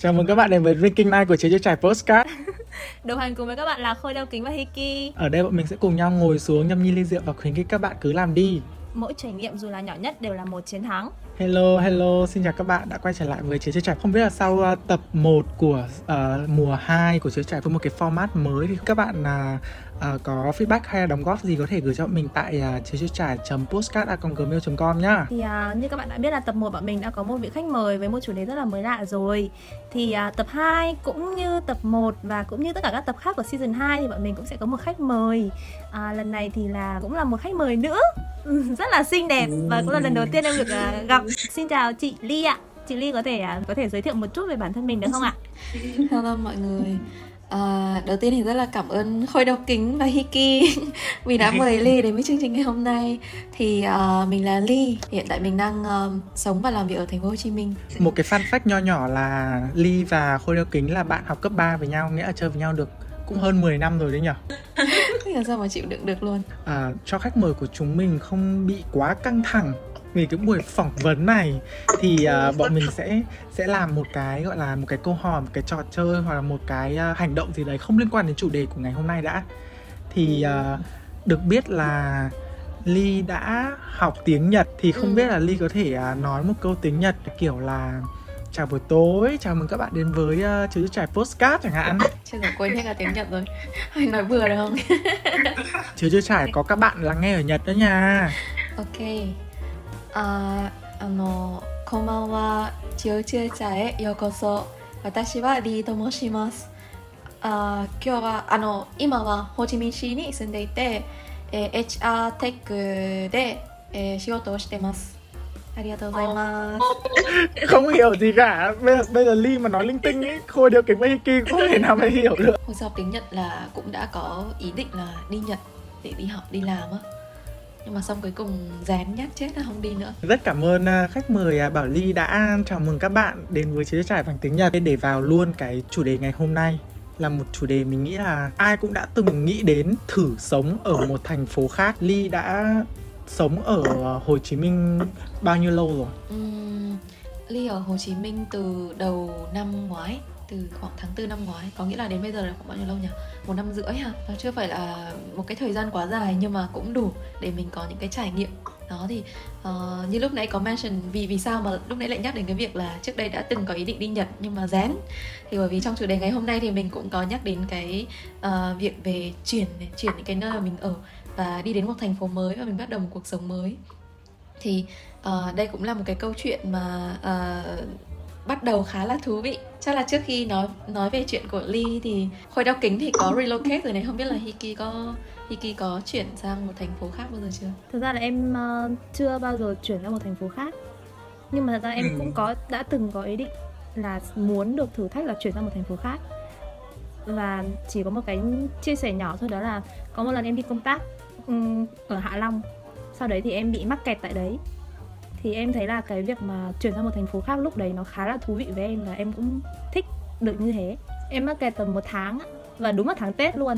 Chào mừng các bạn đến với Drinking Night của Chế Chơi Trải Postcard Đồng hành cùng với các bạn là Khôi Đeo Kính và Hiki. Ở đây bọn mình sẽ cùng nhau ngồi xuống nhâm nhi ly rượu và khuyến khích các bạn cứ làm đi. Mỗi trải nghiệm dù là nhỏ nhất đều là một chiến thắng. Hello, hello, xin chào các bạn đã quay trở lại với Chế Chơi Trải. Không biết là sau uh, tập 1 của uh, mùa 2 của Chế Trải với một cái format mới thì các bạn uh, uh, có feedback hay là đóng góp gì có thể gửi cho mình tại uh, chế chơi trải postcard gmail com nhá. Thì uh, như các bạn đã biết là tập 1 bọn mình đã có một vị khách mời với một chủ đề rất là mới lạ rồi. Thì uh, tập 2 cũng như tập 1 và cũng như tất cả các tập khác của season 2 thì bọn mình cũng sẽ có một khách mời. À, lần này thì là cũng là một khách mời nữa rất là xinh đẹp và cũng là lần đầu tiên em được uh, gặp. Xin chào chị Ly ạ. Chị Ly có thể uh, có thể giới thiệu một chút về bản thân mình được không ạ? Hello mọi người À, đầu tiên thì rất là cảm ơn Khôi Độc Kính và Hiki vì đã mời Ly đến với chương trình ngày hôm nay. Thì uh, mình là Ly, hiện tại mình đang uh, sống và làm việc ở thành phố Hồ Chí Minh. Một cái fun fact nho nhỏ là Ly và Khôi Độc Kính là bạn học cấp 3 với nhau, nghĩa là chơi với nhau được cũng hơn 10 năm rồi đấy nhở Làm sao mà chịu đựng được luôn à, Cho khách mời của chúng mình không bị quá căng thẳng vì cái buổi phỏng vấn này thì uh, bọn mình sẽ sẽ làm một cái gọi là một cái câu hỏi một cái trò chơi hoặc là một cái uh, hành động gì đấy không liên quan đến chủ đề của ngày hôm nay đã. Thì uh, được biết là Ly đã học tiếng Nhật thì không ừ. biết là Ly có thể uh, nói một câu tiếng Nhật kiểu là chào buổi tối chào mừng các bạn đến với uh, chữ trải postcard chẳng hạn. Chưa rồi quên hết cả tiếng nhật rồi. Hay nói vừa được không? Chứ trải có các bạn lắng nghe ở nhật đó nha. Ok ああのこんばんはチューチューチャへようこそ私はリーと申しますあ今日はあの今はホーチミン市に住んでいて、えー、HR テックで、えー、仕事をしてますありがとうございます không hiểu gì cả bây giờ, bây giờ Ly mà nói linh tinh ấy khôi đeo kính với Hiki không thể nào mà hiểu được hồi sau tiếng Nhật là cũng đã có ý định là đi Nhật để đi học đi làm á nhưng mà xong cuối cùng dán nhát chết là không đi nữa. Rất cảm ơn à, khách mời à, Bảo Ly đã chào mừng các bạn đến với chế trải bằng tiếng Nhật. Để vào luôn cái chủ đề ngày hôm nay là một chủ đề mình nghĩ là ai cũng đã từng nghĩ đến thử sống ở một thành phố khác. Ly đã sống ở Hồ Chí Minh bao nhiêu lâu rồi? Uhm, Ly ở Hồ Chí Minh từ đầu năm ngoái từ khoảng tháng 4 năm ngoái. Có nghĩa là đến bây giờ là khoảng bao nhiêu lâu nhỉ? Một năm rưỡi ha nó chưa phải là một cái thời gian quá dài nhưng mà cũng đủ để mình có những cái trải nghiệm. Đó thì uh, như lúc nãy có mention vì vì sao mà lúc nãy lại nhắc đến cái việc là trước đây đã từng có ý định đi Nhật nhưng mà dán thì bởi vì trong chủ đề ngày hôm nay thì mình cũng có nhắc đến cái uh, việc về chuyển chuyển những cái nơi mà mình ở và đi đến một thành phố mới và mình bắt đầu một cuộc sống mới. Thì uh, đây cũng là một cái câu chuyện mà uh, bắt đầu khá là thú vị. Chắc là trước khi nói nói về chuyện của Ly thì khôi đeo kính thì có relocate rồi này. Không biết là Hiki có Hiki có chuyển sang một thành phố khác bao giờ chưa? Thực ra là em uh, chưa bao giờ chuyển sang một thành phố khác. Nhưng mà thật ra em ừ. cũng có đã từng có ý định là muốn được thử thách là chuyển sang một thành phố khác. Và chỉ có một cái chia sẻ nhỏ thôi đó là có một lần em đi công tác um, ở Hạ Long. Sau đấy thì em bị mắc kẹt tại đấy thì em thấy là cái việc mà chuyển sang một thành phố khác lúc đấy nó khá là thú vị với em và em cũng thích được như thế. Em mắc kẹt tầm một tháng và đúng là tháng tết luôn.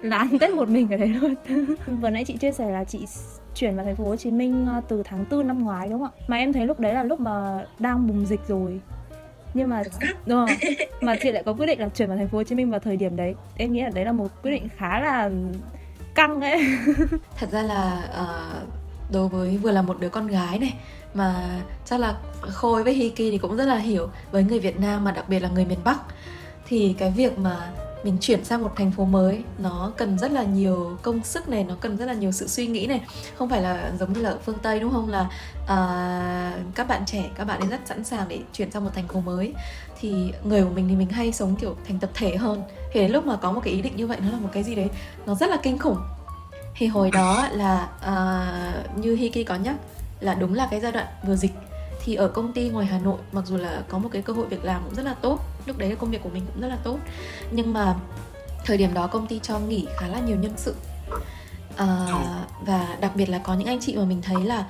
Là ăn tết một mình ở đấy luôn. Vừa nãy chị chia sẻ là chị chuyển vào thành phố Hồ Chí Minh ờ, từ tháng 4 năm ngoái đúng không ạ? Mà em thấy lúc đấy là lúc mà đang bùng dịch rồi. Nhưng mà đúng không? mà chị lại có quyết định là chuyển vào thành phố Hồ Chí Minh vào thời điểm đấy. Em nghĩ là đấy là một quyết định khá là căng ấy. Thật ra là uh, đối với vừa là một đứa con gái này mà chắc là khôi với hiki thì cũng rất là hiểu với người việt nam mà đặc biệt là người miền bắc. Thì cái việc mà mình chuyển sang một thành phố mới nó cần rất là nhiều công sức này nó cần rất là nhiều sự suy nghĩ này. Không phải là giống như là ở phương tây đúng không? Là uh, các bạn trẻ các bạn ấy rất sẵn sàng để chuyển sang một thành phố mới. Thì người của mình thì mình hay sống kiểu thành tập thể hơn. Thì đến lúc mà có một cái ý định như vậy nó là một cái gì đấy nó rất là kinh khủng thì hồi đó là uh, như Hiki có nhắc là đúng là cái giai đoạn vừa dịch. Thì ở công ty ngoài Hà Nội mặc dù là có một cái cơ hội việc làm cũng rất là tốt lúc đấy công việc của mình cũng rất là tốt nhưng mà thời điểm đó công ty cho nghỉ khá là nhiều nhân sự. À, và đặc biệt là có những anh chị mà mình thấy là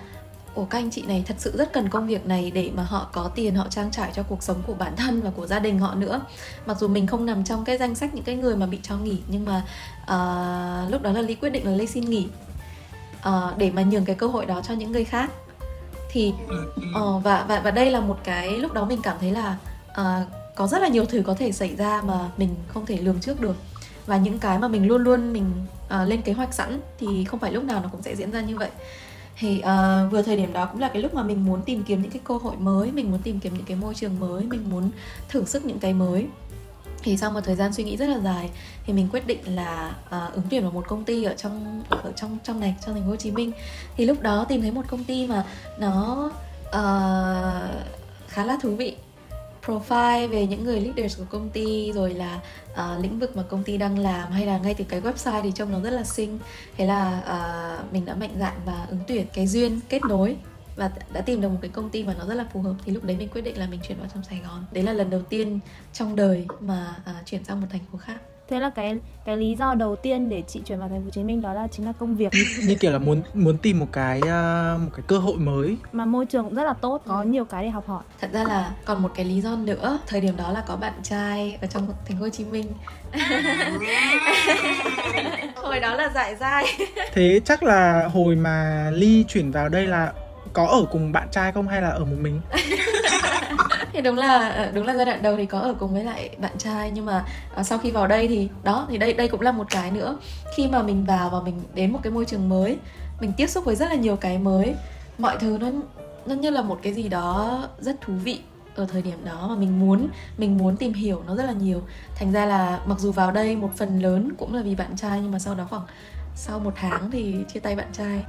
ồ các anh chị này thật sự rất cần công việc này để mà họ có tiền họ trang trải cho cuộc sống của bản thân và của gia đình họ nữa. Mặc dù mình không nằm trong cái danh sách những cái người mà bị cho nghỉ nhưng mà uh, lúc đó là ly quyết định là ly xin nghỉ uh, để mà nhường cái cơ hội đó cho những người khác. Thì uh, và và và đây là một cái lúc đó mình cảm thấy là uh, có rất là nhiều thứ có thể xảy ra mà mình không thể lường trước được. Và những cái mà mình luôn luôn mình uh, lên kế hoạch sẵn thì không phải lúc nào nó cũng sẽ diễn ra như vậy thì uh, vừa thời điểm đó cũng là cái lúc mà mình muốn tìm kiếm những cái cơ hội mới mình muốn tìm kiếm những cái môi trường mới mình muốn thử sức những cái mới. Thì sau một thời gian suy nghĩ rất là dài thì mình quyết định là uh, ứng tuyển vào một công ty ở trong ở trong trong này trong thành phố Hồ Chí Minh. Thì lúc đó tìm thấy một công ty mà nó uh, khá là thú vị profile về những người leaders của công ty rồi là uh, lĩnh vực mà công ty đang làm hay là ngay từ cái website thì trông nó rất là xinh. Thế là uh, mình đã mạnh dạn và ứng tuyển cái duyên kết nối và đã tìm được một cái công ty mà nó rất là phù hợp. Thì lúc đấy mình quyết định là mình chuyển vào trong Sài Gòn. Đấy là lần đầu tiên trong đời mà uh, chuyển sang một thành phố khác thế là cái cái lý do đầu tiên để chị chuyển vào thành phố Hồ Chí Minh đó là chính là công việc. Như kiểu là muốn muốn tìm một cái uh, một cái cơ hội mới. Mà môi trường cũng rất là tốt có nhiều cái để học hỏi. Thật ra là còn một cái lý do nữa thời điểm đó là có bạn trai ở trong thành phố Hồ Chí Minh. Hồi đó là giải dai. Thế chắc là hồi mà Ly chuyển vào đây là có ở cùng bạn trai không hay là ở một mình thì đúng là ờ, đúng là giai đoạn đầu thì có ở cùng với lại bạn trai nhưng mà à, sau khi vào đây thì đó thì đây đây cũng là một cái nữa. Khi mà mình vào và mình đến một cái môi trường mới mình tiếp xúc với rất là nhiều cái mới mọi thứ nó nó như là một cái gì đó rất thú vị ở thời điểm đó mà mình muốn mình muốn tìm hiểu nó rất là nhiều. Thành ra là mặc dù vào đây một phần lớn cũng là vì bạn trai nhưng mà sau đó khoảng sau một tháng thì chia tay bạn trai.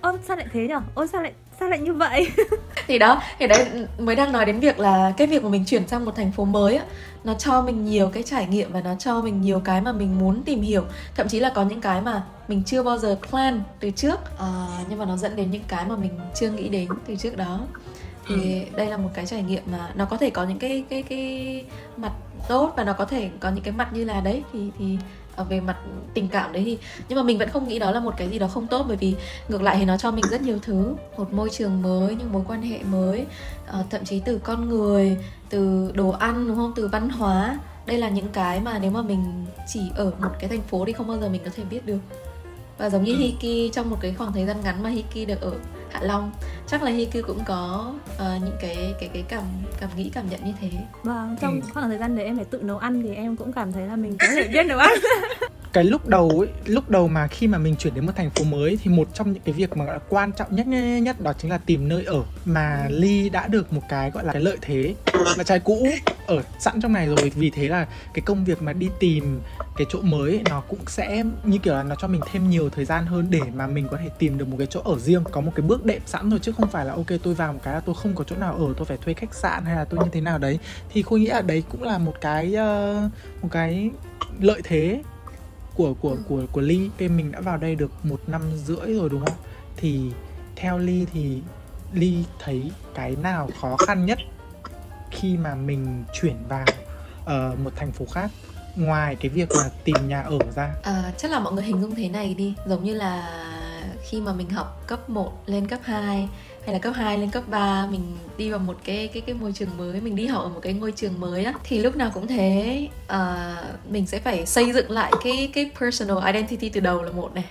Ơ sao lại thế nhở? Ôi sao lại sao lại như vậy? Thì đó thì đấy mới đang nói đến việc là cái việc mà mình chuyển sang một thành phố mới á nó cho mình nhiều cái trải nghiệm và nó cho mình nhiều cái mà mình muốn tìm hiểu. Thậm chí là có những cái mà mình chưa bao giờ plan từ trước à, nhưng mà nó dẫn đến những cái mà mình chưa nghĩ đến từ trước đó. Thì ừ. đây là một cái trải nghiệm mà nó có thể có những cái cái cái mặt tốt và nó có thể có những cái mặt như là đấy thì thì về mặt tình cảm đấy thì nhưng mà mình vẫn không nghĩ đó là một cái gì đó không tốt bởi vì ngược lại thì nó cho mình rất nhiều thứ. Một môi trường mới những mối quan hệ mới uh, thậm chí từ con người từ đồ ăn đúng không? Từ văn hóa. Đây là những cái mà nếu mà mình chỉ ở một cái thành phố thì không bao giờ mình có thể biết được. Và giống như ừ. Hiki trong một cái khoảng thời gian ngắn mà Hiki được ở Hạ Long chắc là Hiki cũng có uh, những cái cái cái cảm cảm nghĩ cảm nhận như thế. Vâng, trong ừ. khoảng thời gian đấy em phải tự nấu ăn thì em cũng cảm thấy là mình có thể biết nấu ăn. cái lúc đầu ấy, lúc đầu mà khi mà mình chuyển đến một thành phố mới thì một trong những cái việc mà quan trọng nhất nhất đó chính là tìm nơi ở mà Ly đã được một cái gọi là cái lợi thế là trai cũ ở sẵn trong này rồi vì thế là cái công việc mà đi tìm cái chỗ mới ấy, nó cũng sẽ như kiểu là nó cho mình thêm nhiều thời gian hơn để mà mình có thể tìm được một cái chỗ ở riêng có một cái bước đệm sẵn rồi chứ không phải là ok tôi vào một cái là tôi không có chỗ nào ở tôi phải thuê khách sạn hay là tôi như thế nào đấy. Thì khôi nghĩ là đấy cũng là một cái uh, một cái lợi thế của của của của Ly. Cái mình đã vào đây được một năm rưỡi rồi đúng không? Thì theo Ly thì Ly thấy cái nào khó khăn nhất khi mà mình chuyển vào uh, một thành phố khác ngoài cái việc là tìm nhà ở ra? À, chắc là mọi người hình dung thế này đi. Giống như là khi mà mình học cấp 1 lên cấp 2 hay là cấp 2 lên cấp 3 mình đi vào một cái cái cái môi trường mới mình đi học ở một cái ngôi trường mới á thì lúc nào cũng thế. Uh, mình sẽ phải xây dựng lại cái cái personal identity từ đầu là một này.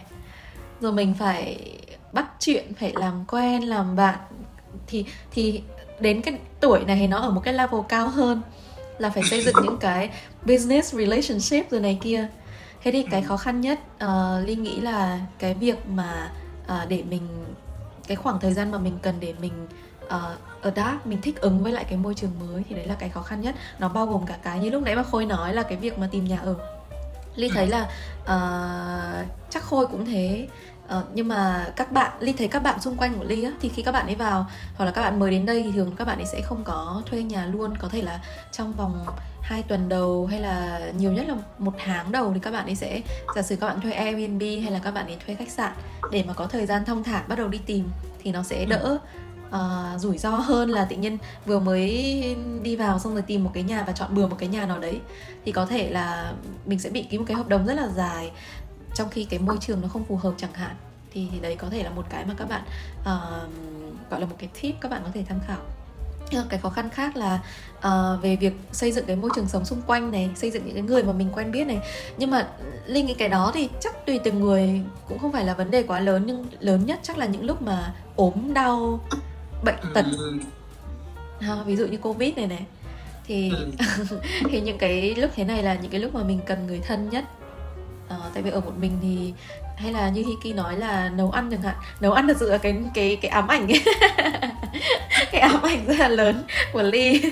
Rồi mình phải bắt chuyện phải làm quen làm bạn. Thì thì đến cái tuổi này thì nó ở một cái level cao hơn là phải xây dựng những cái business relationship rồi này kia. Thế thì cái khó khăn nhất uh, linh nghĩ là cái việc mà uh, để mình cái khoảng thời gian mà mình cần để mình uh, adapt mình thích ứng với lại cái môi trường mới thì đấy là cái khó khăn nhất. Nó bao gồm cả cái như lúc nãy mà khôi nói là cái việc mà tìm nhà ở. Ly thấy là uh, chắc khôi cũng thế Uh, nhưng mà các bạn ly thấy các bạn xung quanh của ly á thì khi các bạn ấy vào hoặc là các bạn mới đến đây thì thường các bạn ấy sẽ không có thuê nhà luôn. Có thể là trong vòng hai tuần đầu hay là nhiều nhất là một tháng đầu thì các bạn ấy sẽ giả sử các bạn thuê Airbnb hay là các bạn ấy thuê khách sạn để mà có thời gian thông thả bắt đầu đi tìm thì nó sẽ đỡ uh, rủi ro hơn là tự nhiên vừa mới đi vào xong rồi tìm một cái nhà và chọn bừa một cái nhà nào đấy. Thì có thể là mình sẽ bị ký một cái hợp đồng rất là dài trong khi cái môi trường nó không phù hợp chẳng hạn thì, thì đấy có thể là một cái mà các bạn uh, gọi là một cái tip các bạn có thể tham khảo. Cái khó khăn khác là uh, về việc xây dựng cái môi trường sống xung quanh này xây dựng những cái người mà mình quen biết này. Nhưng mà linh nghĩ cái đó thì chắc tùy từng người cũng không phải là vấn đề quá lớn nhưng lớn nhất chắc là những lúc mà ốm đau bệnh tật. Ha, ví dụ như covid này này. Thì Ừ. thì những cái lúc thế này là những cái lúc mà mình cần người thân nhất à, tại vì ở một mình thì hay là như Hiki nói là nấu ăn chẳng hạn. Nấu ăn thật sự là cái cái cái ám ảnh. Cái ám ảnh rất là lớn của Ly.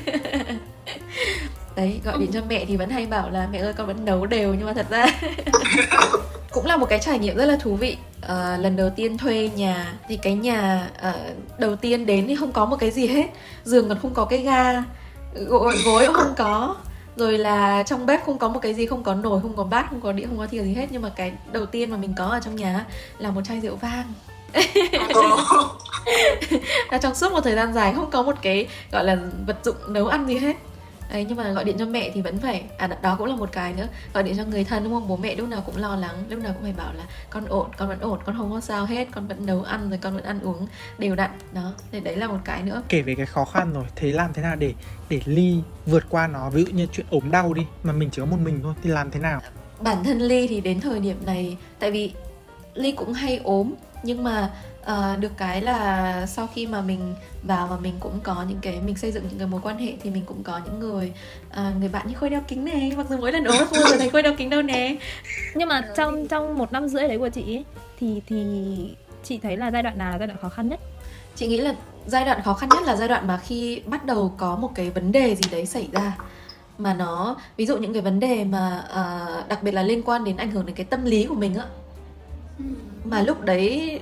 Đấy gọi điện cho mẹ thì vẫn hay bảo là mẹ ơi con vẫn nấu đều. Nhưng mà thật ra cũng là một cái trải nghiệm rất là thú vị. À, lần đầu tiên thuê nhà thì cái nhà à, đầu tiên đến thì không có một cái gì hết. Giường còn không có cái ga gối, gối cũng không có rồi là trong bếp không có một cái gì không có nồi không có bát không có đĩa không có thìa gì hết. Nhưng mà cái đầu tiên mà mình có ở trong nhà là một chai rượu vang. Là trong suốt một thời gian dài không có một cái gọi là vật dụng nấu ăn gì hết đấy nhưng mà gọi điện cho mẹ thì vẫn phải à đó cũng là một cái nữa. Gọi điện cho người thân đúng không? Bố mẹ lúc nào cũng lo lắng lúc nào cũng phải bảo là con ổn con vẫn ổn con không có sao hết con vẫn nấu ăn rồi con vẫn ăn uống đều đặn. Đó thì đấy là một cái nữa. Kể về cái khó khăn rồi thế làm thế nào để để ly vượt qua nó? Ví dụ như chuyện ốm đau đi mà mình chỉ có một mình thôi thì làm thế nào? Bản thân ly thì đến thời điểm này tại vì ly cũng hay ốm nhưng mà ờ, được cái là sau khi mà mình vào và mình cũng có những cái mình xây dựng những cái mối quan hệ thì mình cũng có những người ờ, người bạn như khôi đeo kính này. Mặc dù mỗi lần ốm không bao giờ thấy khôi đeo kính đâu nè. Nhưng mà trong trong một năm rưỡi đấy của chị ấy, thì thì chị thấy là giai đoạn nào là giai đoạn khó khăn nhất? Chị nghĩ là giai đoạn khó khăn nhất là giai đoạn mà khi bắt đầu có một cái vấn đề gì đấy xảy ra. Mà nó ví dụ những cái vấn đề mà ờ, đặc biệt là liên quan đến ảnh hưởng đến cái tâm lý của mình á. Mà lúc đấy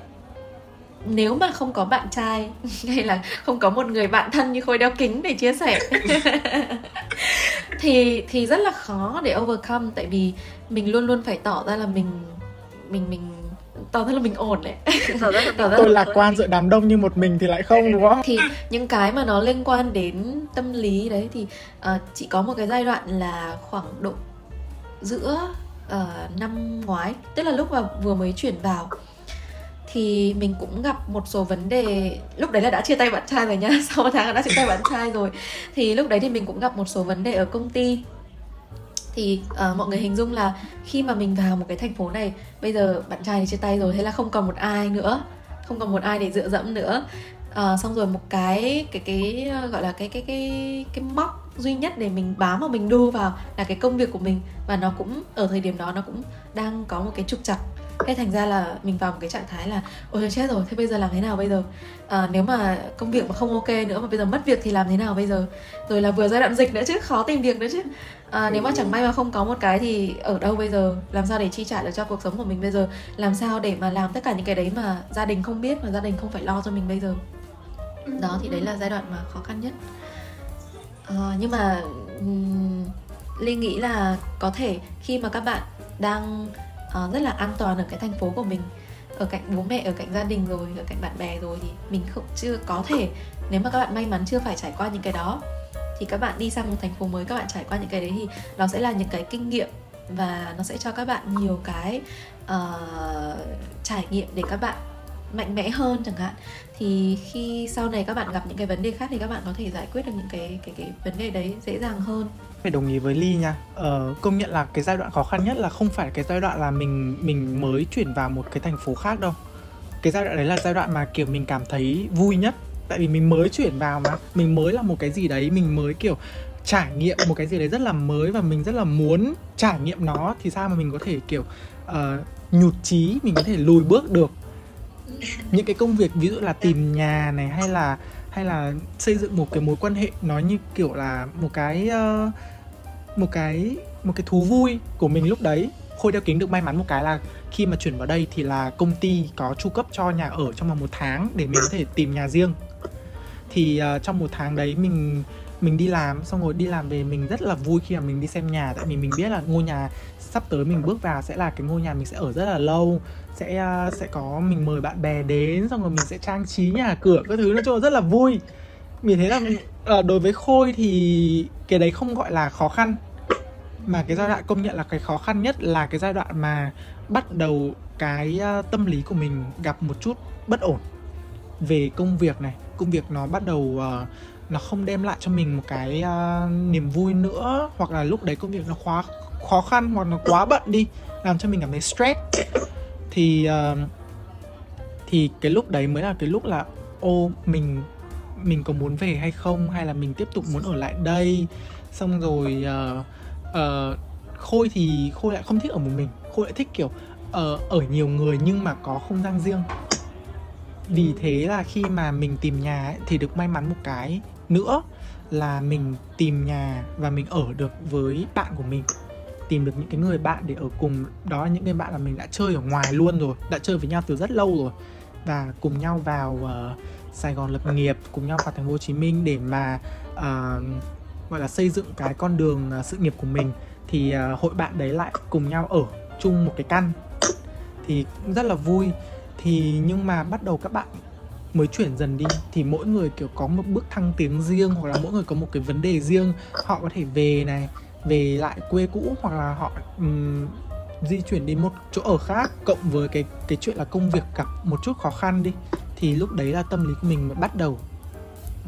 nếu mà không có bạn trai hay là không có một người bạn thân như khôi đeo kính để chia sẻ thì thì rất là khó để overcome. Tại vì mình luôn luôn phải tỏ ra là mình mình mình tỏ ra là mình ổn đấy. Tỏ ra, tỏ ra tôi lạc quan giữa đám đông như một mình thì lại không đúng không? Thì những cái mà nó liên quan đến tâm lý đấy thì uh, chị có một cái giai đoạn là khoảng độ giữa uh, năm ngoái tức là lúc mà vừa mới chuyển vào thì mình cũng gặp một số vấn đề. Lúc đấy là đã chia tay bạn trai rồi nhá sau một tháng là đã chia tay bạn trai rồi. Thì lúc đấy thì mình cũng gặp một số vấn đề ở công ty. Thì uh, mọi người hình dung là khi mà mình vào một cái thành phố này bây giờ bạn trai thì chia tay rồi thế là không còn một ai nữa. Không còn một ai để dựa dẫm nữa. À, xong rồi một cái cái cái gọi là cái cái cái cái móc duy nhất để mình bám và mình đu vào là cái công việc của mình. Và nó cũng ở thời điểm đó nó cũng đang có một cái trục trặc thế thành ra là mình vào một cái trạng thái là ôi chết rồi thế bây giờ làm thế nào bây giờ? À, nếu mà công việc mà không ok nữa mà bây giờ mất việc thì làm thế nào bây giờ? Rồi là vừa giai đoạn dịch nữa chứ khó tìm việc nữa chứ. À, nếu mà chẳng may mà không có một cái thì ở đâu bây giờ? Làm sao để chi trả được cho cuộc sống của mình bây giờ? Làm sao để mà làm tất cả những cái đấy mà gia đình không biết mà gia đình không phải lo cho mình bây giờ? Đó thì đấy là giai đoạn mà khó khăn nhất. À, nhưng mà um, ly nghĩ là có thể khi mà các bạn đang uh, rất là an toàn ở cái thành phố của mình. Ở cạnh bố mẹ ở cạnh gia đình rồi ở cạnh bạn bè rồi thì mình không chưa có thể nếu mà các bạn may mắn chưa phải trải qua những cái đó thì các bạn đi sang một thành phố mới các bạn trải qua những cái đấy thì nó sẽ là những cái kinh nghiệm và nó sẽ cho các bạn nhiều cái uh, trải nghiệm để các bạn mạnh mẽ hơn chẳng hạn. Thì khi sau này các bạn gặp những cái vấn đề khác thì các bạn có thể giải quyết được những cái cái cái vấn đề đấy dễ dàng hơn phải đồng ý với ly nha. Ờ, công nhận là cái giai đoạn khó khăn nhất là không phải cái giai đoạn là mình mình mới chuyển vào một cái thành phố khác đâu. Cái giai đoạn đấy là giai đoạn mà kiểu mình cảm thấy vui nhất. Tại vì mình mới chuyển vào mà mình mới là một cái gì đấy mình mới kiểu trải nghiệm một cái gì đấy rất là mới và mình rất là muốn trải nghiệm nó thì sao mà mình có thể kiểu uh, nhụt chí mình có thể lùi bước được. Những cái công việc ví dụ là tìm nhà này hay là hay là xây dựng một cái mối quan hệ nó như kiểu là một cái uh, một cái một cái thú vui của mình lúc đấy? Khôi đeo kính được may mắn một cái là khi mà chuyển vào đây thì là công ty có chu cấp cho nhà ở trong vòng một tháng để mình có thể tìm nhà riêng. Thì uh, trong một tháng đấy mình mình đi làm xong rồi đi làm về mình rất là vui khi mà mình đi xem nhà tại vì mình biết là ngôi nhà sắp tới mình bước vào sẽ là cái ngôi nhà mình sẽ ở rất là lâu sẽ à, sẽ có mình mời bạn bè đến xong rồi mình sẽ trang trí nhà cửa các thứ nói chung là rất là vui. Mình thấy là ờ, đối với khôi thì cái đấy không gọi là khó khăn mà cái giai đoạn công nhận là cái khó khăn nhất là cái giai đoạn mà bắt đầu cái à, tâm lý của mình gặp một chút bất ổn về công việc này. Công việc nó bắt đầu uh, nó không đem lại cho mình một cái uh, niềm vui nữa hoặc là lúc đấy công việc nó khóa khó khăn hoặc là quá bận đi làm cho mình cảm thấy stress. Thì uh, thì cái lúc đấy mới là cái lúc là ô mình mình có muốn về hay không? Hay là mình tiếp tục muốn ở lại đây? Xong rồi uh, uh, khôi thì khôi lại không thích ở một mình. Khôi lại thích kiểu uh, ở nhiều người nhưng mà có không gian riêng. Vì thế là khi mà mình tìm nhà ấy, thì được may mắn một cái nữa là mình tìm nhà và mình ở được với bạn của mình tìm được những cái người bạn để ở cùng đó là những cái bạn là mình đã chơi ở ngoài luôn rồi đã chơi với nhau từ rất lâu rồi. Và cùng nhau vào uh, Sài Gòn lập nghiệp cùng nhau vào thành phố Hồ Chí Minh để mà uh, gọi là xây dựng cái con đường uh, sự nghiệp của mình. Thì uh, hội bạn đấy lại cùng nhau ở chung một cái căn. Thì cũng rất là vui. Thì nhưng mà bắt đầu các bạn mới chuyển dần đi. Thì mỗi người kiểu có một bước thăng tiến riêng hoặc là mỗi người có một cái vấn đề riêng họ có thể về này về lại quê cũ hoặc là họ um, di chuyển đến một chỗ ở khác cộng với cái cái chuyện là công việc gặp một chút khó khăn đi thì lúc đấy là tâm lý của mình mới bắt đầu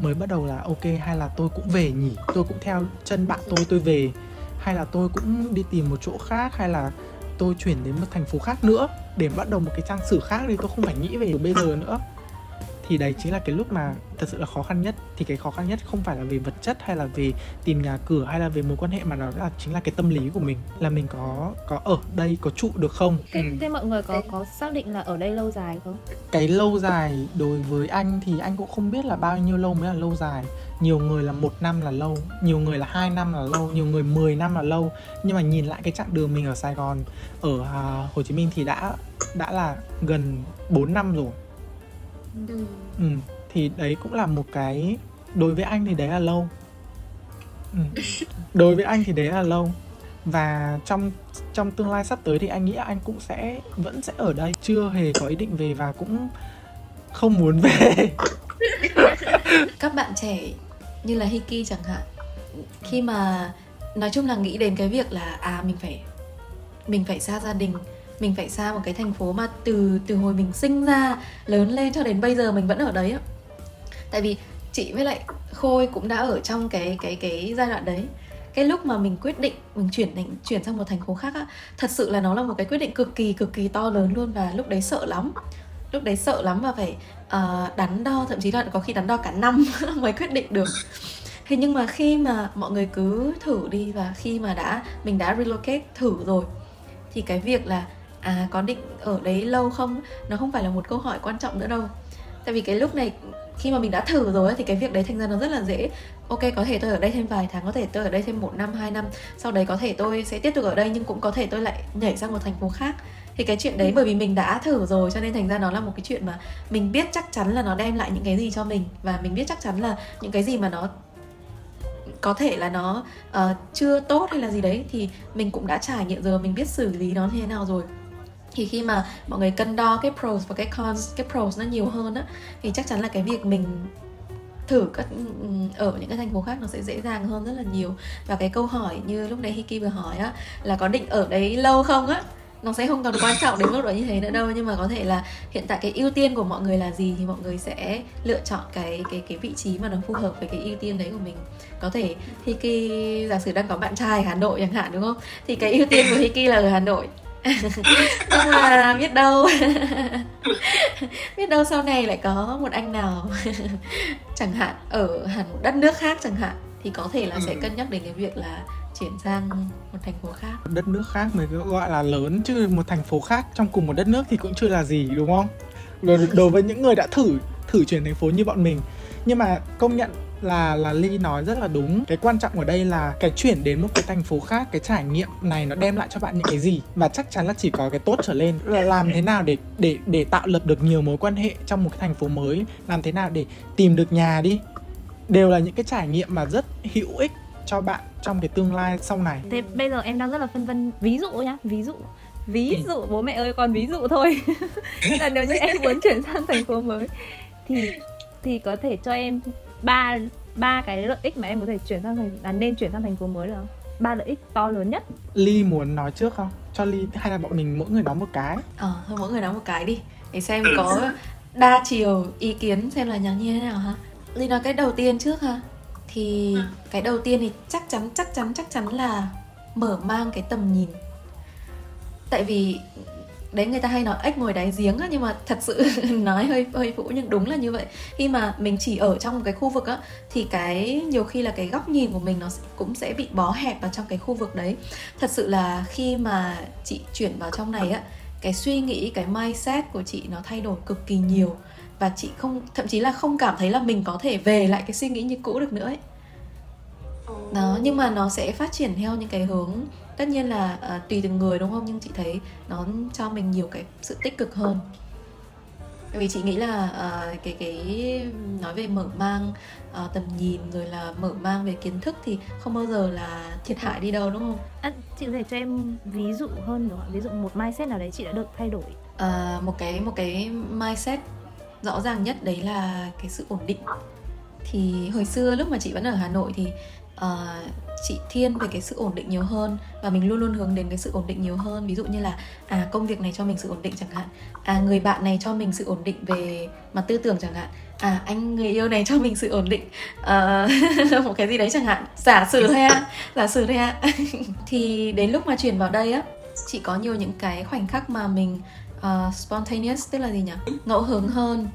mới bắt đầu là ok hay là tôi cũng về nhỉ? Tôi cũng theo chân bạn tôi tôi về. Hay là tôi cũng đi tìm một chỗ khác hay là tôi chuyển đến một thành phố khác nữa để bắt đầu một cái trang sử khác đi tôi không phải nghĩ về bây giờ nữa thì đấy chính là cái lúc mà thật sự là khó khăn nhất. Thì cái khó khăn nhất không phải là về vật chất hay là về tìm nhà cửa hay là về mối quan hệ mà nó là chính là cái tâm lý của mình. Là mình có có ở đây có trụ được không? Thế, ừ. thế mọi người có có xác định là ở đây lâu dài không? Cái lâu dài đối với anh thì anh cũng không biết là bao nhiêu lâu mới là lâu dài. Nhiều người là một năm là lâu nhiều người là hai năm là lâu nhiều người 10 năm là lâu. Nhưng mà nhìn lại cái chặng đường mình ở Sài Gòn ở uh, Hồ Chí Minh thì đã đã là gần 4 năm rồi ừ. ừ thì đấy cũng là một cái đối với anh thì đấy là lâu ừ. đối với anh thì đấy là lâu và trong trong tương lai sắp tới thì anh nghĩ anh cũng sẽ vẫn sẽ ở đây chưa hề có ý định về và cũng không muốn về các bạn trẻ như là Hiki chẳng hạn khi mà nói chung là nghĩ đến cái việc là à mình phải mình phải xa gia đình mình phải xa một cái thành phố mà từ từ hồi mình sinh ra lớn lên cho đến bây giờ mình vẫn ở đấy á tại vì chị với lại khôi cũng đã ở trong cái cái cái giai đoạn đấy. Cái lúc mà mình quyết định mình chuyển định chuyển sang một thành phố khác á thật sự là nó là một cái quyết định cực kỳ cực kỳ to lớn luôn và lúc đấy sợ lắm. Lúc đấy sợ lắm và phải uh, đắn đo thậm chí là có khi đắn đo cả năm mới quyết định được. Thế nhưng mà khi mà mọi người cứ thử đi và khi mà đã mình đã relocate thử rồi thì cái việc là à có định ở đấy lâu không? Nó không phải là một câu hỏi quan trọng nữa đâu. Tại vì cái lúc này khi mà mình đã thử rồi thì cái việc đấy thành ra nó rất là dễ. Ok có thể tôi ở đây thêm vài tháng có thể tôi ở đây thêm một năm hai năm. Sau đấy có thể tôi sẽ tiếp tục ở đây nhưng cũng có thể tôi lại nhảy sang một thành phố khác. Thì cái chuyện đấy bởi vì mình đã thử rồi cho nên thành ra nó là một cái chuyện mà mình biết chắc chắn là nó đem lại những cái gì cho mình. Và mình biết chắc chắn là những cái gì mà nó có thể là nó uh, chưa tốt hay là gì đấy thì mình cũng đã trải nghiệm rồi mình biết xử lý nó như thế nào rồi thì khi mà mọi người cân đo cái pros và cái cons, cái pros nó nhiều hơn á, thì chắc chắn là cái việc mình thử các ừ, ở những cái thành phố khác nó sẽ dễ dàng hơn rất là nhiều. Và cái câu hỏi như lúc nãy Hiki vừa hỏi á, là có định ở đấy lâu không á? Nó sẽ không còn quan trọng đến mức độ như thế nữa đâu, nhưng mà có thể là hiện tại cái ưu tiên của mọi người là gì thì mọi người sẽ lựa chọn cái cái cái vị trí mà nó phù hợp với cái ưu tiên đấy của mình. Có thể Hiki, giả sử đang có bạn trai ở Hà Nội chẳng hạn, đúng không? Thì cái ưu tiên của Hiki là ở Hà Nội nhưng mà biết đâu. Biết đâu sau này lại có một anh nào chẳng hạn ở hẳn một đất nước khác chẳng hạn thì có thể là ừ. sẽ cân nhắc đến cái việc là chuyển sang một thành phố khác. Đất nước khác mới gọi là lớn chứ một thành phố khác trong cùng một đất nước thì cũng chưa là gì đúng không? Đối, với những người đã thử thử chuyển thành phố như bọn mình nhưng mà công nhận là là Ly nói rất là đúng. Cái quan trọng ở đây là cái chuyển đến một cái thành phố khác cái trải nghiệm này nó đem lại cho bạn những cái gì? Và chắc chắn là chỉ có cái tốt trở lên. Là làm thế nào để để để tạo lập được nhiều mối quan hệ trong một cái thành phố mới? Làm thế nào để tìm được nhà đi? Đều là những cái trải nghiệm mà rất hữu ích cho bạn trong cái tương lai sau này. Thế bây giờ em đang rất là phân vân. Ví dụ nhá ví dụ. Ví ừ. dụ bố mẹ ơi còn ví dụ thôi. Là nếu như em muốn chuyển sang thành phố mới thì thì có thể cho em ba ba cái lợi ích mà em có thể chuyển sang thành là nên chuyển sang thành phố mới được không? Ba lợi ích to lớn nhất. Ly muốn nói trước không? Cho ly hay là bọn mình mỗi người nói một cái? Ờ thôi mỗi người nói một cái đi để xem có đa chiều ý kiến xem là nhắn như thế nào ha. Ly nói cái đầu tiên trước ha. Thì cái đầu tiên thì chắc chắn chắc chắn chắc chắn là mở mang cái tầm nhìn. Tại vì đấy, người ta hay nói ếch ngồi đáy giếng á, nhưng mà thật sự nói hơi hơi phũ nhưng đúng là như vậy. Khi mà mình chỉ ở trong một cái khu vực á, thì cái, nhiều khi là cái góc nhìn của mình nó cũng sẽ bị bó hẹp vào trong cái khu vực đấy. Thật sự là khi mà chị chuyển vào trong này á, cái suy nghĩ, cái mindset của chị nó thay đổi cực kỳ nhiều. Và chị không, thậm chí là không cảm thấy là mình có thể về lại cái suy nghĩ như cũ được nữa ấy đó nhưng mà nó sẽ phát triển theo những cái hướng tất nhiên là uh, tùy từng người đúng không nhưng chị thấy nó cho mình nhiều cái sự tích cực hơn vì chị nghĩ là uh, cái cái nói về mở mang uh, tầm nhìn rồi là mở mang về kiến thức thì không bao giờ là thiệt hại đi đâu đúng không? À, chị có thể cho em ví dụ hơn được không? Ví dụ một mindset nào đấy chị đã được thay đổi. Uh, một cái một cái mindset rõ ràng nhất đấy là cái sự ổn định. Thì hồi xưa lúc mà chị vẫn ở Hà Nội thì uh, chị thiên về cái sự ổn định nhiều hơn và mình luôn luôn hướng đến cái sự ổn định nhiều hơn. Ví dụ như là à công việc này cho mình sự ổn định chẳng hạn. À người bạn này cho mình sự ổn định về mặt tư tưởng chẳng hạn. À anh người yêu này cho mình sự ổn định uh, một cái gì đấy chẳng hạn. Giả sử thôi ạ giả sử thôi ạ. Thì đến lúc mà chuyển vào đây á chị có nhiều những cái khoảnh khắc mà mình uh, spontaneous tức là gì nhỉ? Ngẫu hứng hơn.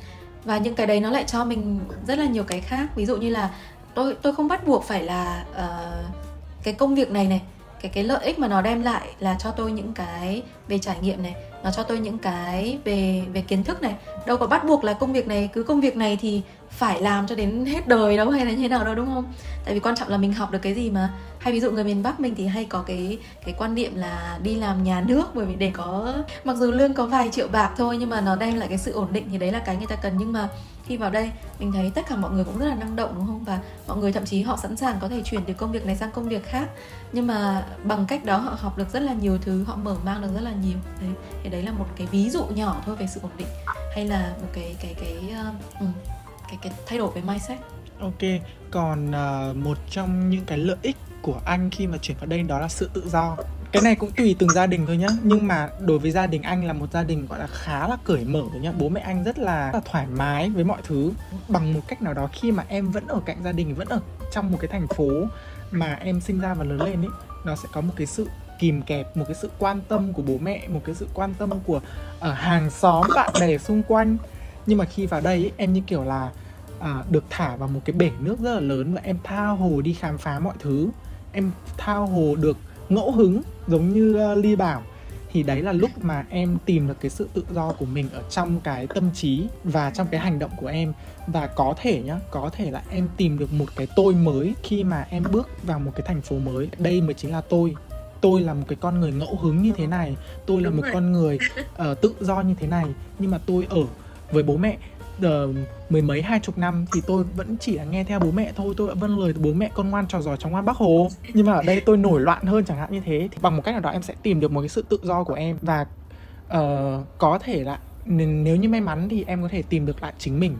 Và những cái đấy nó lại cho mình rất là nhiều cái khác. Ví dụ như là tôi tôi không bắt buộc phải là uh, cái công việc này này cái cái lợi ích mà nó đem lại là cho tôi những cái về trải nghiệm này nó cho tôi những cái về về kiến thức này. Đâu có bắt buộc là công việc này cứ công việc này thì phải làm cho đến hết đời đâu hay là như thế nào đâu đúng không? Tại vì quan trọng là mình học được cái gì mà. Hay ví dụ người miền bắc mình thì hay có cái cái quan niệm là đi làm nhà nước bởi vì để có mặc dù lương có vài triệu bạc thôi nhưng mà nó đem lại cái sự ổn định thì đấy là cái người ta cần. Nhưng mà khi vào đây mình thấy tất cả mọi người cũng rất là năng động đúng không? Và mọi người thậm chí họ sẵn sàng có thể chuyển từ công việc này sang công việc khác. Nhưng mà bằng cách đó họ học được rất là nhiều thứ họ mở mang được rất là nhiều. Đấy thì đấy là một cái ví dụ nhỏ thôi về sự ổn định. Hay là một cái cái cái uh, cái cái thay đổi về mindset. Ok còn uh, một trong những cái lợi ích của anh khi mà chuyển vào đây đó là sự tự do. Cái này cũng tùy từng gia đình thôi nhá nhưng mà đối với gia đình anh là một gia đình gọi là khá là cởi mở rồi nhá. Bố mẹ anh rất là, là thoải mái với mọi thứ. Bằng một cách nào đó khi mà em vẫn ở cạnh gia đình vẫn ở trong một cái thành phố mà em sinh ra và lớn lên ấy nó sẽ có một cái sự kìm kẹp một cái sự quan tâm của bố mẹ một cái sự quan tâm của ở hàng xóm bạn bè xung quanh nhưng mà khi vào đây ấy, em như kiểu là à, được thả vào một cái bể nước rất là lớn và em tha hồ đi khám phá mọi thứ. Em thao hồ được ngẫu hứng giống như uh, ly bảo. Thì đấy là lúc mà em tìm được cái sự tự do của mình ở trong cái tâm trí và trong cái hành động của em. Và có thể nhá có thể là em tìm được một cái tôi mới khi mà em bước vào một cái thành phố mới. Đây mới chính là tôi. Tôi là một cái con người ngẫu hứng như thế này. Tôi là Đúng một rồi. con người uh, tự do như thế này. Nhưng mà tôi ở với bố mẹ uh, mười mấy hai chục năm thì tôi vẫn chỉ là nghe theo bố mẹ thôi tôi đã vâng lời bố mẹ con ngoan trò giỏi trong ngoan bác hồ. Nhưng mà ở đây tôi nổi loạn hơn chẳng hạn như thế thì bằng một cách nào đó em sẽ tìm được một cái sự tự do của em. Và uh, có thể là nếu như may mắn thì em có thể tìm được lại chính mình.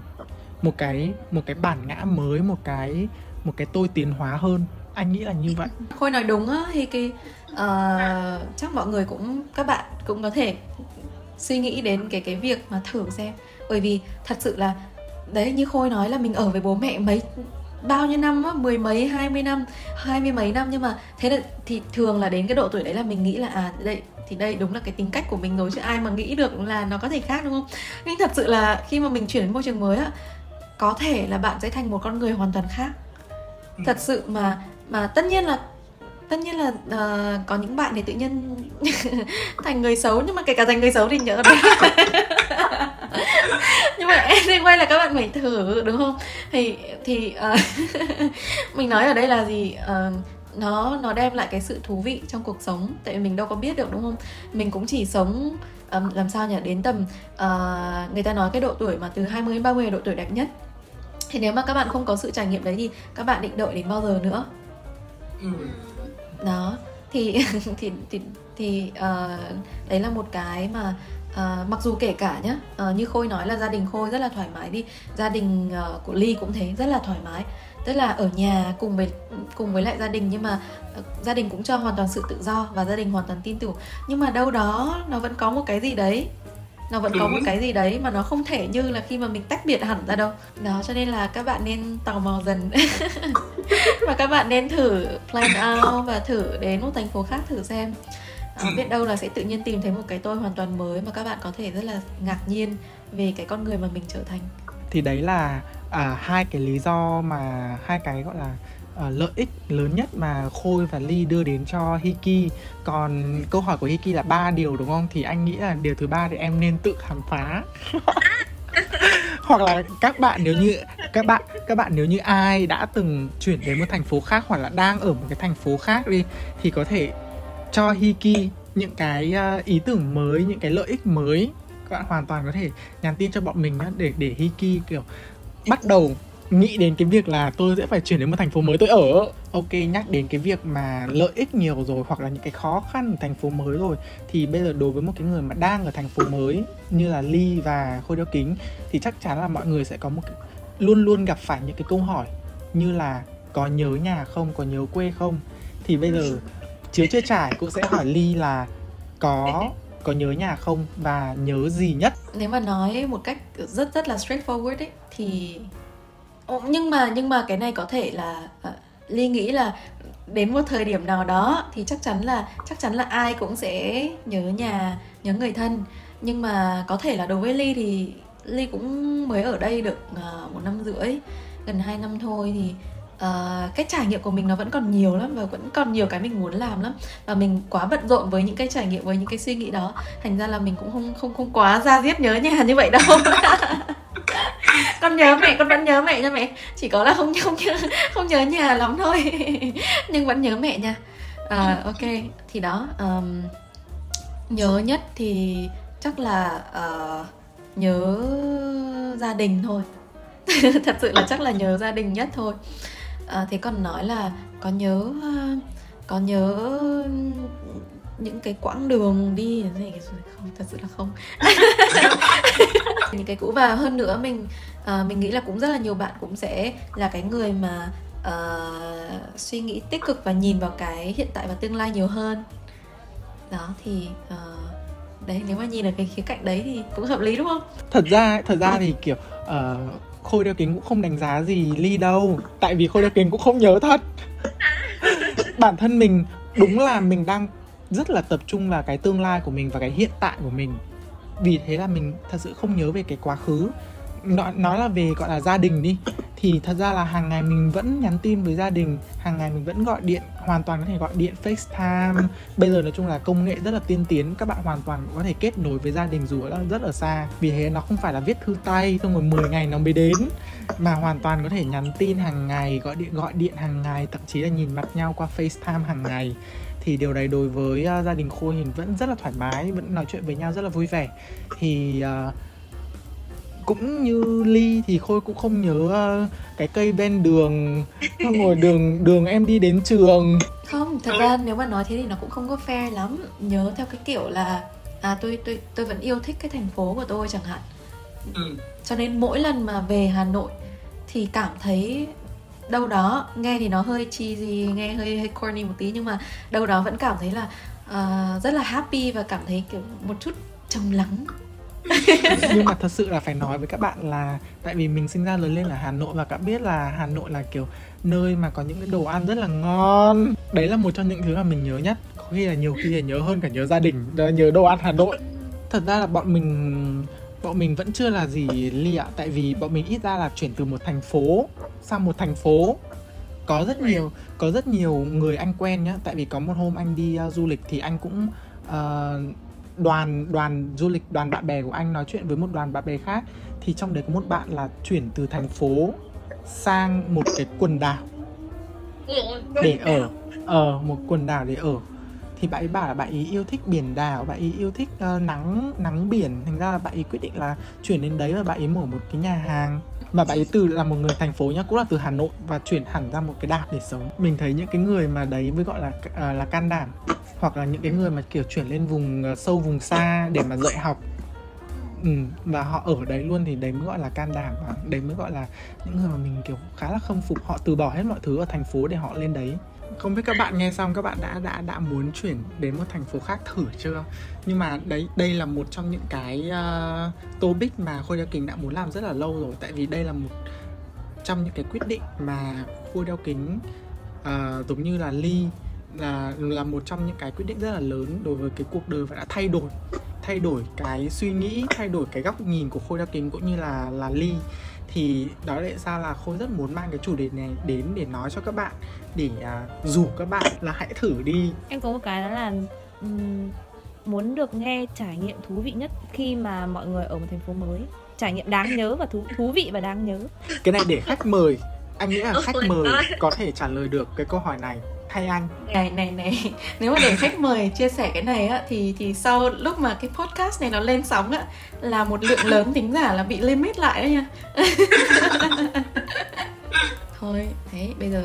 Một cái một cái bản ngã mới một cái một cái tôi tiến hóa hơn. Anh nghĩ là như vậy. Khôi nói đúng á thì cái uh, chắc mọi người cũng các bạn cũng có thể suy nghĩ đến cái cái việc mà thử xem bởi vì thật sự là đấy như khôi nói là mình ở với bố mẹ mấy bao nhiêu năm á? Mười mấy hai mươi năm hai mươi mấy năm. Nhưng mà thế là thì thường là đến cái độ tuổi đấy là mình nghĩ là à đây thì đây đúng là cái tính cách của mình rồi chứ ai mà nghĩ được là nó có thể khác đúng không? Nhưng thật sự là khi mà mình chuyển đến môi trường mới á có thể là bạn sẽ thành một con người hoàn toàn khác. Ừ. thật sự mà mà tất nhiên là tất nhiên là uh, có những bạn thì tự nhiên thành người xấu. Nhưng mà kể cả thành người xấu thì nhớ. đấy nhưng mà em nên quay là các bạn phải thử đúng không? Thì thì uh, mình nói ở đây là gì? Uh, nó nó đem lại cái sự thú vị trong cuộc sống. Tại vì mình đâu có biết được đúng không? Mình cũng chỉ sống um, làm sao nhỉ? Đến tầm uh, người ta nói cái độ tuổi mà từ 20 đến 30 là độ tuổi đẹp nhất. Thì nếu mà các bạn không có sự trải nghiệm đấy thì các bạn định đợi đến bao giờ nữa? Ừ. Đó. Thì thì thì thì uh, đấy là một cái mà uh, mặc dù kể cả nhá uh, như khôi nói là gia đình khôi rất là thoải mái đi gia đình uh, của ly cũng thế rất là thoải mái. Tức là ở nhà cùng với cùng với lại gia đình nhưng mà gia đình cũng cho hoàn toàn sự tự do và gia đình hoàn toàn tin tưởng. Nhưng mà đâu đó nó vẫn có một cái gì đấy nó vẫn có một cái gì đấy mà nó không thể như là khi mà mình tách biệt hẳn ra đâu. Đó cho nên là các bạn nên tò mò dần. Và các bạn nên thử plan out và thử đến một thành phố khác thử xem à, biết đâu là sẽ tự nhiên tìm thấy một cái tôi hoàn toàn mới mà các bạn có thể rất là ngạc nhiên về cái con người mà mình trở thành. Thì đấy là à, hai cái lý do mà hai cái gọi là uh, lợi ích lớn nhất mà Khôi và Ly đưa đến cho Hiki. Còn câu hỏi của Hiki là ba điều đúng không? Thì anh nghĩ là điều thứ ba thì em nên tự khám phá. Hoặc là các bạn nếu như các bạn các bạn nếu như ai đã từng chuyển đến một thành phố khác hoặc là đang ở một cái thành phố khác đi thì có thể cho Hiki những cái à, ý tưởng mới những cái lợi ích mới. Các bạn hoàn toàn có thể nhắn tin cho bọn mình để để Hiki kiểu bắt đầu nghĩ đến cái việc là tôi sẽ phải chuyển đến một thành phố mới tôi ở. Ok nhắc đến cái việc mà lợi ích nhiều rồi hoặc là những cái khó khăn ở thành phố mới rồi thì bây giờ đối với một cái người mà đang ở thành phố mới như là ly và khôi đeo kính thì chắc chắn là mọi người sẽ có một cái, luôn luôn gặp phải những cái câu hỏi như là có nhớ nhà không có nhớ quê không? Thì bây giờ chiếu chưa trải cũng sẽ hỏi ly là có có nhớ nhà không và nhớ gì nhất? Nếu mà nói một cách rất rất là straightforward ấy thì nhưng mà nhưng mà cái này có thể là uh, ly nghĩ là đến một thời điểm nào đó thì chắc chắn là chắc chắn là ai cũng sẽ nhớ nhà nhớ người thân. Nhưng mà có thể là đối với ly thì ly cũng mới ở đây được uh, một năm rưỡi gần hai năm thôi thì uh, cái trải nghiệm của mình nó vẫn còn nhiều lắm và vẫn còn nhiều cái mình muốn làm lắm. Và mình quá bận rộn với những cái trải nghiệm với những cái suy nghĩ đó. Thành ra là mình cũng không không không quá ra diết nhớ nhà như vậy đâu. Con nhớ mẹ con vẫn nhớ mẹ nha mẹ. Chỉ có là không không nhớ không nhớ nhà lắm thôi. Nhưng vẫn nhớ mẹ nha. À, ok. Thì đó um, nhớ nhất thì chắc là uh, nhớ gia đình thôi. Thật sự là chắc là nhớ gia đình nhất thôi. Ờ, à, thế còn nói là có nhớ ờ, có nhớ những cái quãng đường đi này không thật sự là không. Những cái cũ và hơn nữa mình à, mình nghĩ là cũng rất là nhiều bạn cũng sẽ là cái người mà uh, suy nghĩ tích cực và nhìn vào cái hiện tại và tương lai nhiều hơn. Đó thì uh, đấy nếu mà nhìn ở cái khía cạnh đấy thì cũng hợp lý đúng không? Thật ra thật ra thì kiểu uh, khôi đeo kính cũng không đánh giá gì ly đâu tại vì khôi đeo kính cũng không nhớ thật. Bản thân mình đúng là mình đang rất là tập trung vào cái tương lai của mình và cái hiện tại của mình. Vì thế là mình thật sự không nhớ về cái quá khứ. Nói, nói là về gọi là gia đình đi thì thật ra là hàng ngày mình vẫn nhắn tin với gia đình hàng ngày mình vẫn gọi điện hoàn toàn có thể gọi điện FaceTime. Bây giờ nói chung là công nghệ rất là tiên tiến các bạn hoàn toàn có thể kết nối với gia đình dù ở rất là xa. Vì thế nó không phải là viết thư tay xong rồi 10 ngày nó mới đến mà hoàn toàn có thể nhắn tin hàng ngày gọi điện gọi điện hàng ngày thậm chí là nhìn mặt nhau qua FaceTime hàng ngày. Thì điều này đối với uh, gia đình khôi hiền vẫn rất là thoải mái vẫn nói chuyện với nhau rất là vui vẻ. Thì uh, cũng như ly thì khôi cũng không nhớ uh, cái cây bên đường. Ngồi đường đường em đi đến trường. Không thật ra nếu mà nói thế thì nó cũng không có fair lắm. Nhớ theo cái kiểu là à tôi tôi tôi vẫn yêu thích cái thành phố của tôi chẳng hạn. Ừ. cho nên mỗi lần mà về hà nội thì cảm thấy đâu đó nghe thì nó hơi cheesy nghe hơi hơi corny một tí nhưng mà đâu đó vẫn cảm thấy là uh, rất là happy và cảm thấy kiểu một chút trầm lắng nhưng mà thật sự là phải nói với các bạn là tại vì mình sinh ra lớn lên ở Hà Nội và các biết là Hà Nội là kiểu nơi mà có những cái đồ ăn rất là ngon. Đấy là một trong những thứ mà mình nhớ nhất. Có khi là nhiều khi là nhớ hơn cả nhớ gia đình nhớ đồ ăn Hà Nội. Thật ra là bọn mình bọn mình vẫn chưa là gì lịa ạ. Tại vì bọn mình ít ra là chuyển từ một thành phố sang một thành phố. Có rất nhiều có rất nhiều người anh quen nhá. Tại vì có một hôm anh đi uh, du lịch thì anh cũng uh, đoàn đoàn du lịch đoàn bạn bè của anh nói chuyện với một đoàn bạn bè khác thì trong đấy có một bạn là chuyển từ thành phố sang một cái quần đảo để ở ở ờ, một quần đảo để ở. Thì bạn ấy bảo là bạn ấy yêu thích biển đảo bạn ấy yêu thích uh, nắng nắng biển. Thành ra là bạn ấy quyết định là chuyển đến đấy và bạn ấy mở một cái nhà hàng mà bạn ấy từ là một người thành phố nhá cũng là từ hà nội và chuyển hẳn ra một cái đảo để sống. Mình thấy những cái người mà đấy mới gọi là uh, là can đảm hoặc là những cái người mà kiểu chuyển lên vùng uh, sâu vùng xa để mà dạy học. Ừ, và họ ở đấy luôn thì đấy mới gọi là can đảm và đấy mới gọi là những người mà mình kiểu khá là khâm phục. Họ từ bỏ hết mọi thứ ở thành phố để họ lên đấy không biết các bạn nghe xong các bạn đã đã đã muốn chuyển đến một thành phố khác thử chưa? Nhưng mà đấy đây là một trong những cái uh, topic mà khôi đeo kính đã muốn làm rất là lâu rồi. Tại vì đây là một trong những cái quyết định mà khôi đeo kính uh, giống như là ly là là một trong những cái quyết định rất là lớn đối với cái cuộc đời và đã thay đổi thay đổi cái suy nghĩ thay đổi cái góc nhìn của khôi đeo kính cũng như là là ly thì đó lại ra là khôi rất muốn mang cái chủ đề này đến để nói cho các bạn để uh, rủ các bạn là hãy thử đi. Em có một cái đó là um, muốn được nghe trải nghiệm thú vị nhất khi mà mọi người ở một thành phố mới. Trải nghiệm đáng nhớ và thú thú vị và đáng nhớ. Cái này để khách mời anh nghĩ là khách mời có thể trả lời được cái câu hỏi này thay anh. Này này này. Nếu mà để khách mời chia sẻ cái này á thì thì sau lúc mà cái podcast này nó lên sóng á là một lượng lớn tính giả là bị limit lại đấy nha. Thôi thế bây giờ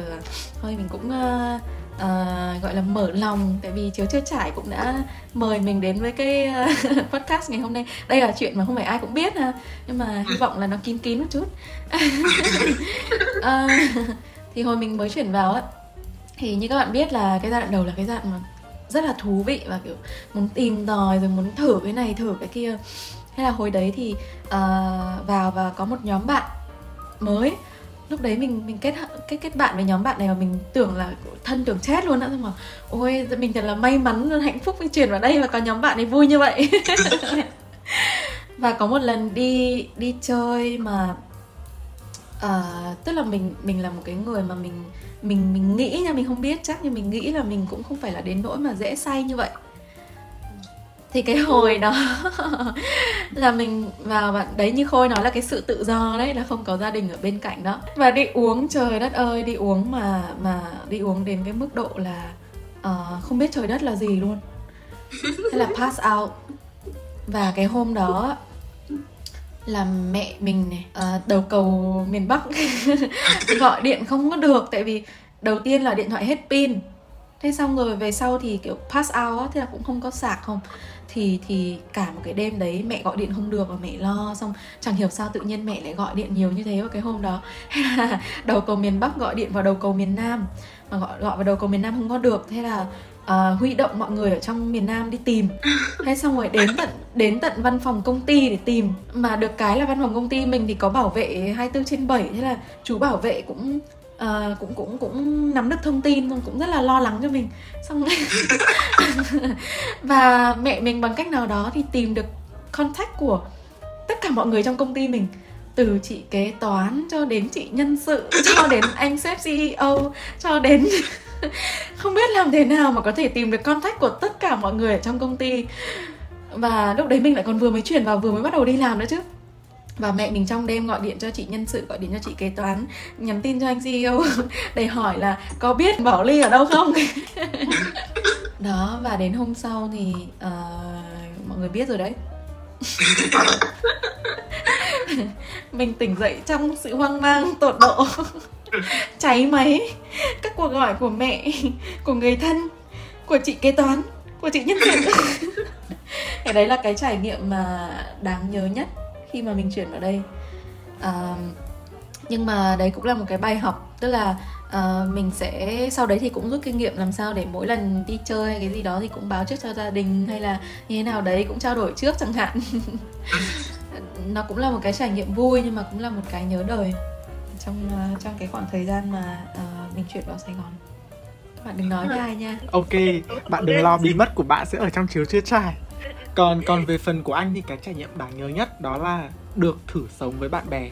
thôi mình cũng uh, uh, gọi là mở lòng tại vì chiếu chưa trải cũng đã mời mình đến với cái uh, podcast ngày hôm nay. Đây là chuyện mà không phải ai cũng biết ha nhưng mà hy vọng là nó kín kín một chút. Uh, thì hồi mình mới chuyển vào á thì như các bạn biết là cái giai đoạn đầu là cái giai đoạn mà rất là thú vị và kiểu muốn tìm tòi rồi muốn thử cái này thử cái kia. Hay là hồi đấy thì uh, vào và có một nhóm bạn mới. Lúc đấy mình mình kết kết kết bạn với nhóm bạn này mà mình tưởng là thân tưởng chết luôn á. Xong mà ôi mình thật là may mắn hạnh phúc khi chuyển vào đây và có nhóm bạn ấy vui như vậy. Và có một lần đi đi chơi mà uh, tức là mình mình là một cái người mà mình mình mình nghĩ nha mình không biết chắc nhưng mình nghĩ là mình cũng không phải là đến nỗi mà dễ say như vậy. Thì cái hồi đó là mình vào bạn đấy như khôi nói là cái sự tự do đấy là không có gia đình ở bên cạnh đó. Và đi uống trời đất ơi đi uống mà mà đi uống đến cái mức độ là uh, không biết trời đất là gì luôn. Thế là pass out. Và cái hôm đó là mẹ mình này à, đầu cầu miền bắc. Gọi điện không có được tại vì đầu tiên là điện thoại hết pin. Thế xong rồi về sau thì kiểu pass out á thế là cũng không có sạc không. Thì thì cả một cái đêm đấy mẹ gọi điện không được và mẹ lo xong chẳng hiểu sao tự nhiên mẹ lại gọi điện nhiều như thế vào cái hôm đó. Hay là đầu cầu miền bắc gọi điện vào đầu cầu miền nam mà gọi gọi vào đầu cầu miền nam không có được. Thế là uh, huy động mọi người ở trong miền Nam đi tìm. Hay xong rồi đến tận đến tận văn phòng công ty để tìm. Mà được cái là văn phòng công ty mình thì có bảo vệ 24 trên 7 thế là chú bảo vệ cũng uh, cũng cũng cũng nắm được thông tin cũng rất là lo lắng cho mình. Xong và mẹ mình bằng cách nào đó thì tìm được contact của tất cả mọi người trong công ty mình. Từ chị kế toán cho đến chị nhân sự cho đến anh sếp CEO cho đến không biết làm thế nào mà có thể tìm được contact của tất cả mọi người ở trong công ty. Và lúc đấy mình lại còn vừa mới chuyển vào vừa mới bắt đầu đi làm nữa chứ. Và mẹ mình trong đêm gọi điện cho chị nhân sự gọi điện cho chị kế toán nhắn tin cho anh CEO để hỏi là có biết Bảo Ly ở đâu không? Đó và đến hôm sau thì uh, mọi người biết rồi đấy. Mình tỉnh dậy trong sự hoang mang tột độ. Cháy máy cuộc gọi của mẹ của người thân của chị kế toán của chị nhân sự cái đấy là cái trải nghiệm mà đáng nhớ nhất khi mà mình chuyển vào đây. À, nhưng mà đấy cũng là một cái bài học tức là uh, mình sẽ sau đấy thì cũng rút kinh nghiệm làm sao để mỗi lần đi chơi hay cái gì đó thì cũng báo trước cho gia đình hay là như thế nào đấy cũng trao đổi trước chẳng hạn. Nó cũng là một cái trải nghiệm vui nhưng mà cũng là một cái nhớ đời trong uh, trong cái khoảng thời gian mà uh, mình chuyển vào Sài Gòn. Bạn đừng nói với ai nha. Ok bạn đừng lo bí mật của bạn sẽ ở trong chiếu chưa trải còn còn về phần của anh thì cái trải nghiệm đáng nhớ nhất đó là được thử sống với bạn bè.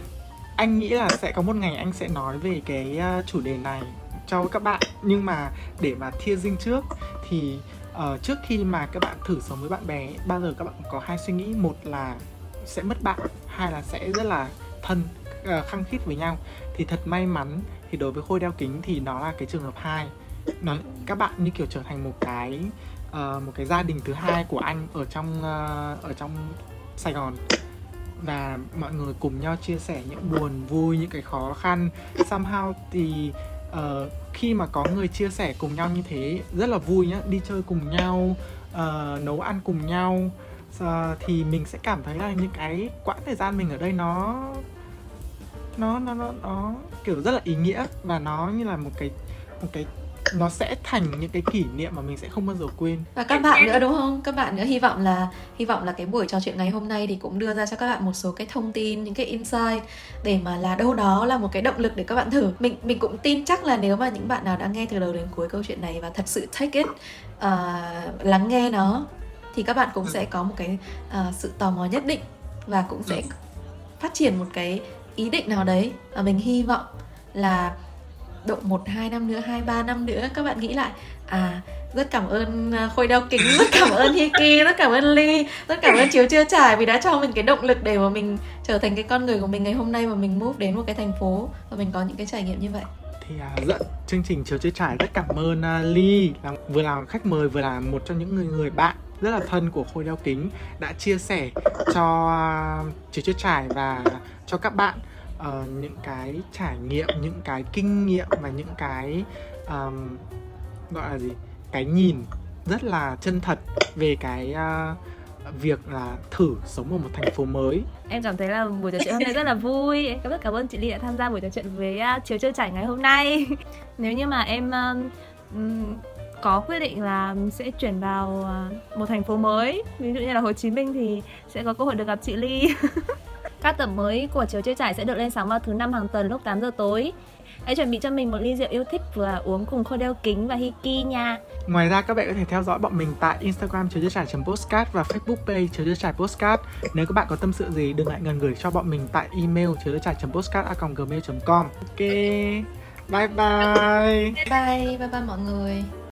Anh nghĩ là sẽ có một ngày anh sẽ nói về cái uh, chủ đề này cho các bạn. Nhưng mà để mà thia dinh trước thì uh, trước khi mà các bạn thử sống với bạn bè bao giờ các bạn có hai suy nghĩ. Một là sẽ mất bạn hai là sẽ rất là thân uh, khăng khít với nhau. Thì thật may mắn thì đối với khôi đeo kính thì nó là cái trường hợp hai. Nó các bạn như kiểu trở thành một cái uh, một cái gia đình thứ hai của anh ở trong uh, ở trong Sài Gòn. Và mọi người cùng nhau chia sẻ những buồn vui những cái khó khăn. Somehow thì uh, khi mà có người chia sẻ cùng nhau như thế rất là vui nhá đi chơi cùng nhau uh, nấu ăn cùng nhau. Uh, thì mình sẽ cảm thấy là những cái quãng thời gian mình ở đây nó nó nó nó nó kiểu rất là ý nghĩa và nó như là một cái một cái nó sẽ thành những cái kỷ niệm mà mình sẽ không bao giờ quên. Và các bạn nữa đúng không? Các bạn nữa hy vọng là hy vọng là cái buổi trò chuyện ngày hôm nay thì cũng đưa ra cho các bạn một số cái thông tin những cái insight để mà là đâu đó là một cái động lực để các bạn thử. Mình mình cũng tin chắc là nếu mà những bạn nào đã nghe từ đầu đến cuối câu chuyện này và thật sự take it uh, lắng nghe nó thì các bạn cũng sẽ có một cái uh, sự tò mò nhất định và cũng sẽ phát triển một cái ý định nào đấy và mình hy vọng là độ một hai năm nữa hai ba năm nữa các bạn nghĩ lại à rất cảm ơn à, khôi đeo kính rất cảm ơn hiki rất cảm ơn ly rất cảm ơn chiếu chưa trải vì đã cho mình cái động lực để mà mình trở thành cái con người của mình ngày hôm nay mà mình move đến một cái thành phố và mình có những cái trải nghiệm như vậy. Thì uh, dẫn chương trình chiếu chưa trải rất cảm ơn uh, ly là vừa là khách mời vừa là một trong những người người bạn rất là thân của khôi đeo kính đã chia sẻ cho à, uh, chưa trải và cho các bạn uh, những cái trải nghiệm những cái kinh nghiệm và những cái um, gọi là gì cái nhìn rất là chân thật về cái uh, việc là thử sống ở một thành phố mới. Em cảm thấy là buổi trò chuyện hôm nay rất là vui. Em rất cảm ơn chị Ly đã tham gia buổi trò chuyện với à, uh, chiều chơi trải ngày hôm nay. Nếu như mà em um, có quyết định là sẽ chuyển vào uh, một thành phố mới ví dụ như là Hồ Chí Minh thì sẽ có cơ hội được gặp chị Ly Các tập mới của Chiều Chơi Trải sẽ được lên sóng vào thứ năm hàng tuần lúc 8 giờ tối. Hãy chuẩn bị cho mình một ly rượu yêu thích vừa uống cùng khô đeo kính và Hiki nha. Ngoài ra các bạn có thể theo dõi bọn mình tại Instagram chiều chơi trải postcard và Facebook page chiều chơi trải postcard. Nếu các bạn có tâm sự gì đừng ngại ngần gửi cho bọn mình tại email chiều chơi trải postcard gmail.com. Ok, bye bye. Bye bye, bye bye mọi người.